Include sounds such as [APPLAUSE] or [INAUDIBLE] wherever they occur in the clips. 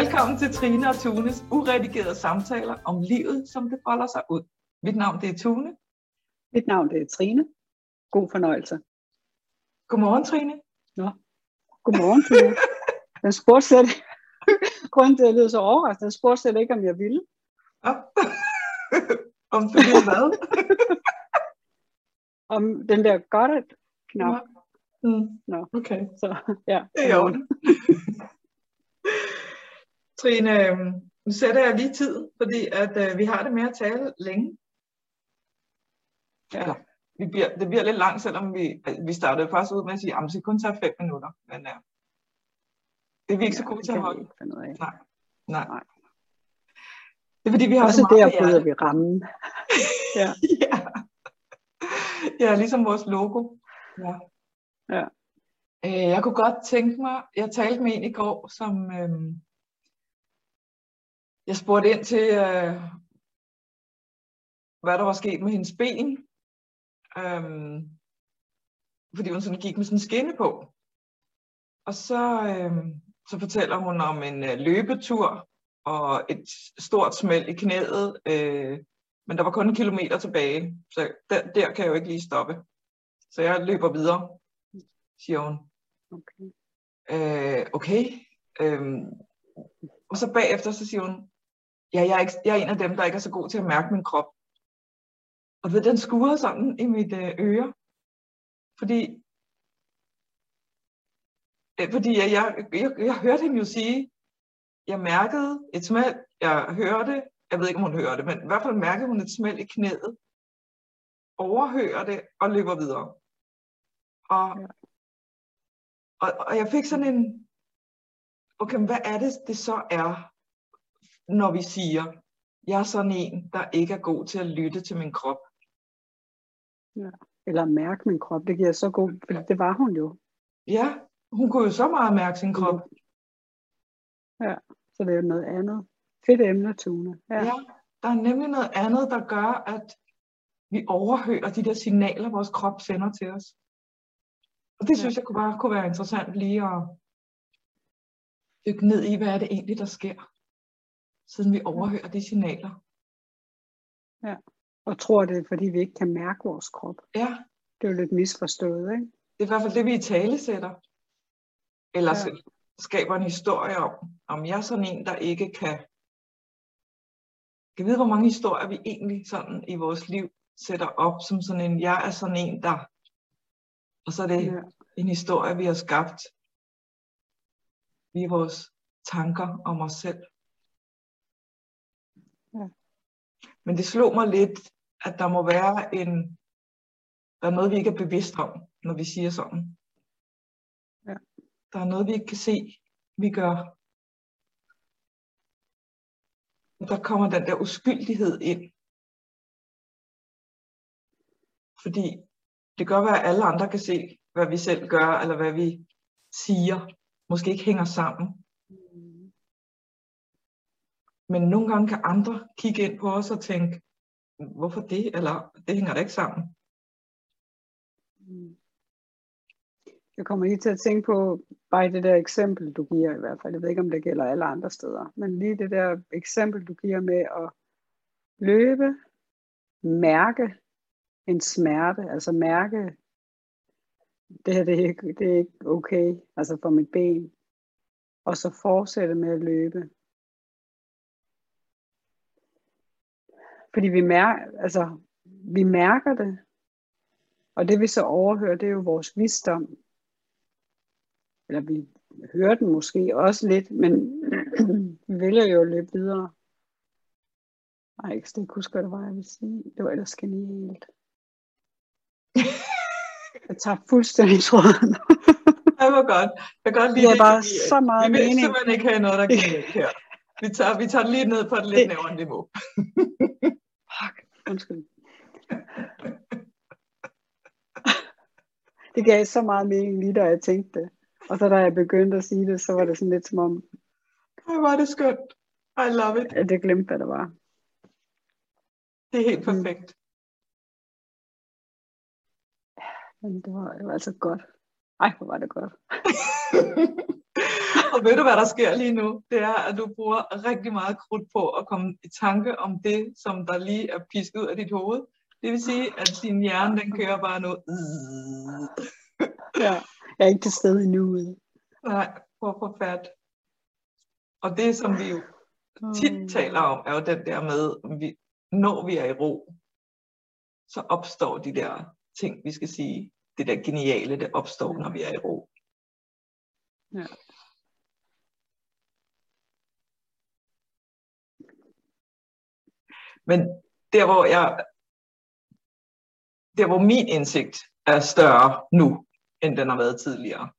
Velkommen til Trine og Tunes uredigerede samtaler om livet, som det folder sig ud. Mit navn det er Tune. Mit navn det er Trine. God fornøjelse. Godmorgen, Trine. Nå, godmorgen, Tune. Den [LAUGHS] spurgte slet, grunden til, at jeg lød så overrasket, den spurgte slet ikke, om jeg ville. Ja. om du ville hvad? [LAUGHS] om den der got it knap. Mm. Nå, Okay, så ja. det er. [LAUGHS] Trine, øhm, nu sætter jeg lige tid, fordi at øh, vi har det med at tale længe. Ja. Vi bliver, det bliver lidt langt, selvom vi, altså, vi startede først ud med at sige, at det kun tage fem minutter. Men øh, det er vi ikke så gode til at holde. Nej. Nej. Nej. Det er fordi, vi har Også så meget der bryder vi rammen. [LAUGHS] ja. ja. ja, ligesom vores logo. Ja. Ja. Øh, jeg kunne godt tænke mig, jeg talte med en i går, som øhm, jeg spurgte ind til, øh, hvad der var sket med hendes ben. Øhm, fordi hun sådan gik med sådan en skinne på. Og så, øhm, så fortæller hun om en øh, løbetur og et stort smæld i knæet. Øh, men der var kun en kilometer tilbage, så der, der kan jeg jo ikke lige stoppe. Så jeg løber videre, siger hun. Okay. Øh, okay. Øhm, og så bagefter, så siger hun, ja, jeg er, ikke, jeg er en af dem, der ikke er så god til at mærke min krop. Og ved, den skurer sådan i mit øh, øre. Fordi, øh, fordi jeg, jeg, jeg, jeg hørte hende jo sige, jeg mærkede et smæld, jeg hørte, jeg ved ikke, om hun hørte det, men i hvert fald mærkede hun et smæld i knæet, overhører det og løber videre. Og, og, og jeg fik sådan en, okay, hvad er det, det så er, når vi siger, jeg er sådan en, der ikke er god til at lytte til min krop. Eller mærke min krop. Det giver så god, for det var hun jo. Ja, hun kunne jo så meget mærke sin krop. Så det er jo noget andet. Fedt emne, Tune. Ja. Ja, der er nemlig noget andet, der gør, at vi overhører de der signaler, vores krop sender til os. Og det Ja. synes jeg kunne bare kunne være interessant lige at dykke ned i, hvad er det egentlig, der sker, siden vi overhører de signaler. Og tror det er, fordi vi ikke kan mærke vores krop. Ja, Det er jo lidt misforstået, ikke? det er i hvert fald det, vi i tale sætter. Eller Ja. ja. skaber en historie om, om jeg er sådan en, der ikke kan... Kan vide, hvor mange historier vi egentlig sådan i vores liv sætter op som sådan en, jeg er sådan en, der... Og så er det Ja. en historie, vi har skabt via vores tanker om os selv. Ja. Men det slog mig lidt, at der må være en, der er noget, vi ikke er bevidst om, når vi siger sådan. Ja. Der er noget, vi ikke kan se, vi gør. Og der kommer den der uskyldighed ind. Fordi det være, at alle andre kan se, hvad vi selv gør, eller hvad vi siger, måske ikke hænger sammen. Men nogle gange kan andre kigge ind på os og tænke, hvorfor det, eller det hænger da ikke sammen. Mm. Jeg kommer lige til at tænke på, bare det der eksempel, du giver i hvert fald. Jeg ved ikke, om det gælder alle andre steder. Men lige det der eksempel, du giver med at løbe, mærke en smerte, altså mærke, det her det er, ikke, det er ikke okay, altså for mit ben, og så fortsætte med at løbe. Fordi vi mærker, altså, vi mærker det, og det vi så overhører, det er jo vores visdom. Eller vi hører den måske også lidt, men [CLEARS THROAT] vi vælger jo at løbe videre. Ej, jeg kan ikke huske, hvad det var, jeg ville sige. Det var ellers genialt. [LAUGHS] Jeg tager fuldstændig tråden. [LAUGHS] Det var godt. Jeg kan godt Det lide er bare fordi, så meget Vi vil mening. simpelthen ikke have noget, der kan her. Vi tager, vi tager det lige ned på et lidt Det- nævere niveau. [LAUGHS] Undskyld. Det gav så meget mening lige da jeg tænkte det. Og så da jeg begyndte at sige det, så var det sådan lidt som om, Ej, var det skønt. I love it. at jeg glemte, hvad det var. Det er helt Mm. perfekt. Men det var, det var altså godt. Ej, hvor var det godt. [LAUGHS] Og ved du, hvad der sker lige nu? Det er, at du bruger rigtig meget krudt på at komme i tanke om det, som der lige er pisket ud af dit hoved. Det vil sige, at din hjerne, den kører bare nu. Ja, jeg er ikke til stede nuet. Nej, for at fat. Og det, som vi jo tit taler om, er jo den der med, vi, når vi er i ro, så opstår de der ting, vi skal sige. Det der geniale, det opstår, når vi er i ro. Ja. Men der hvor jeg, der hvor min indsigt er større nu, end den har været tidligere,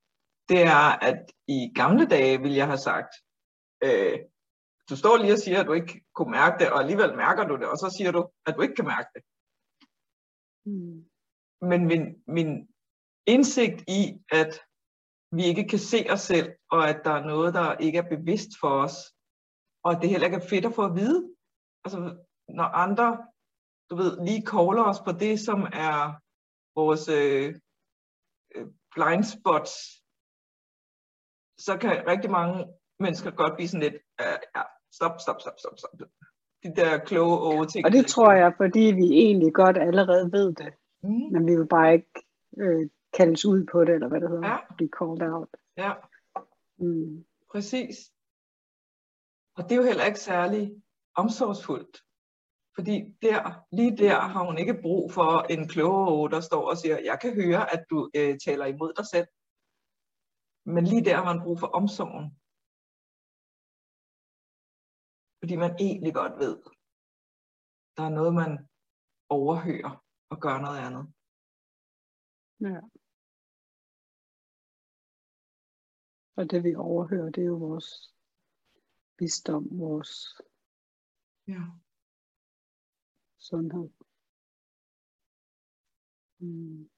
det er, at i gamle dage ville jeg have sagt, øh, du står lige og siger, at du ikke kunne mærke det, og alligevel mærker du det, og så siger du, at du ikke kan mærke det. Mm. Men min, min indsigt i, at vi ikke kan se os selv, og at der er noget, der ikke er bevidst for os, og at det heller ikke er fedt at få at vide. Altså, når andre, du ved, lige kogler os på det, som er vores øh, øh, blind spots, så kan rigtig mange mennesker godt blive sådan lidt, uh, ja, stop, stop, stop, stop, stop. De der kloge over ting. Og det tror jeg, fordi vi egentlig godt allerede ved det, Mm. men vi vil bare ikke øh, kaldes ud på det, eller hvad det hedder, Ja. blive called out. Ja, Mm. præcis. Og det er jo heller ikke særlig omsorgsfuldt. Fordi der, lige der har hun ikke brug for en kloge, der står og siger, jeg kan høre, at du øh, taler imod dig selv. Men lige der har man brug for omsorgen. Fordi man egentlig godt ved, der er noget, man overhører og gør noget andet. Ja. Og det vi overhører, det er jo vores visdom, vores Ja. Sundhed. Mm.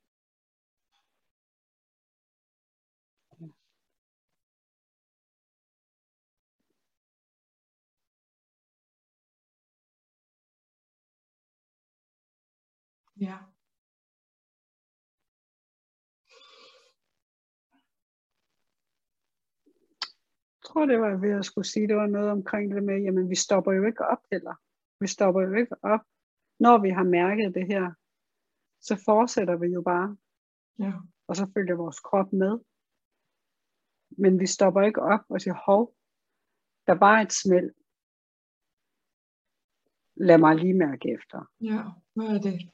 Ja. ja. Jeg tror, det var ved at skulle sige, det var noget omkring det med, jamen vi stopper jo ikke op heller. Vi stopper jo ikke op. Når vi har mærket det her, så fortsætter vi jo bare, ja. og så følger vores krop med. Men vi stopper ikke op og siger, hov, der var et smæld. Lad mig lige mærke efter. Ja, hvad er det?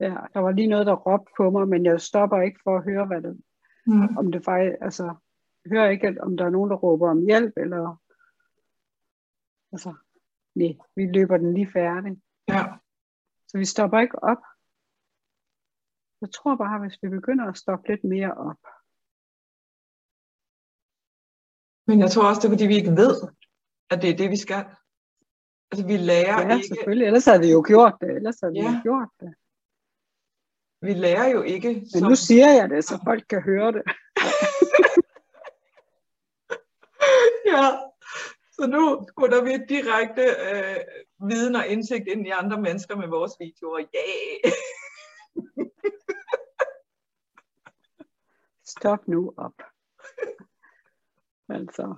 Ja, der var lige noget, der råbte på mig, men jeg stopper ikke for at høre, hvad det, Mm. om det faktisk, altså, hører ikke, at- om der er nogen, der råber om hjælp, eller, altså, nej, vi løber den lige færdig. Ja, Så vi stopper ikke op. Jeg tror bare, hvis vi begynder at stoppe lidt mere op. men jeg tror også, det er, fordi vi ikke ved, at det er det, vi skal. Altså, vi lærer Ja, ikke, selvfølgelig. Ellers havde vi jo gjort det. Ellers havde vi Ja. jo gjort det. vi lærer jo ikke, Men nu siger jeg det, så folk kan høre det. [LAUGHS] ja, så nu putter vi direkte øh, viden og indsigt ind i andre mennesker med vores videoer. Ja! Stop nu op. Altså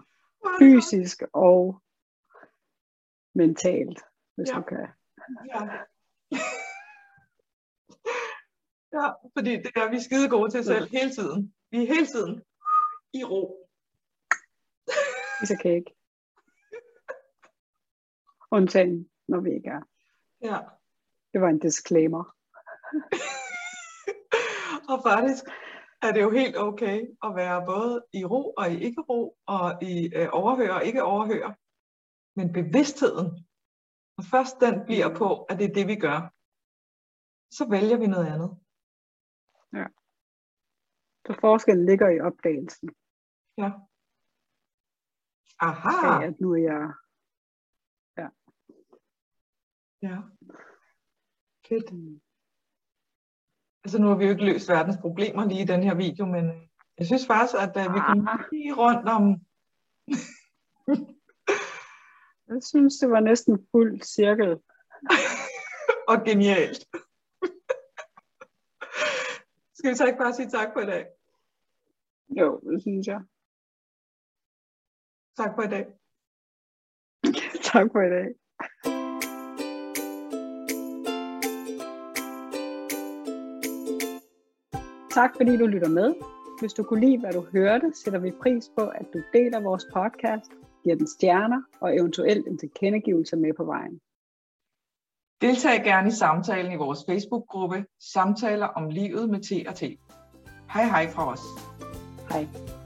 fysisk og mentalt, hvis Ja. du kan. Ja. ja, fordi det er vi er skide gode til selv hele tiden. Vi er hele tiden i ro. Kan ikke. Undtagen, når vi ikke er. Ja. Det var en disclaimer. [LAUGHS] Og faktisk er det jo helt okay at være både i ro og i ikke ro, og i øh, overhør og ikke overhør. Men bevidstheden, når først den bliver på, at det er det, vi gør, så vælger vi noget andet. Så forskellen ligger i opdagelsen Ja. Aha! af, at nu er jeg Ja. Fedt. Altså nu har vi jo ikke løst verdens problemer lige i den her video, men jeg synes faktisk, at uh, vi kom Ah. lige rundt om... [LAUGHS] Jeg synes, det var næsten fuld cirkel. [LAUGHS] og genialt. [LAUGHS] Skal vi så ikke bare sige tak for i dag? Jo, det synes jeg. Tak for i dag. tak for i dag. Tak fordi du lytter med. Hvis du kunne lide, hvad du hørte, sætter vi pris på, at du deler vores podcast, giver den stjerner og eventuelt en tilkendegivelse med på vejen. Deltag gerne i samtalen i vores Facebook-gruppe Samtaler om livet med T og T. Hej hej fra os. Hej.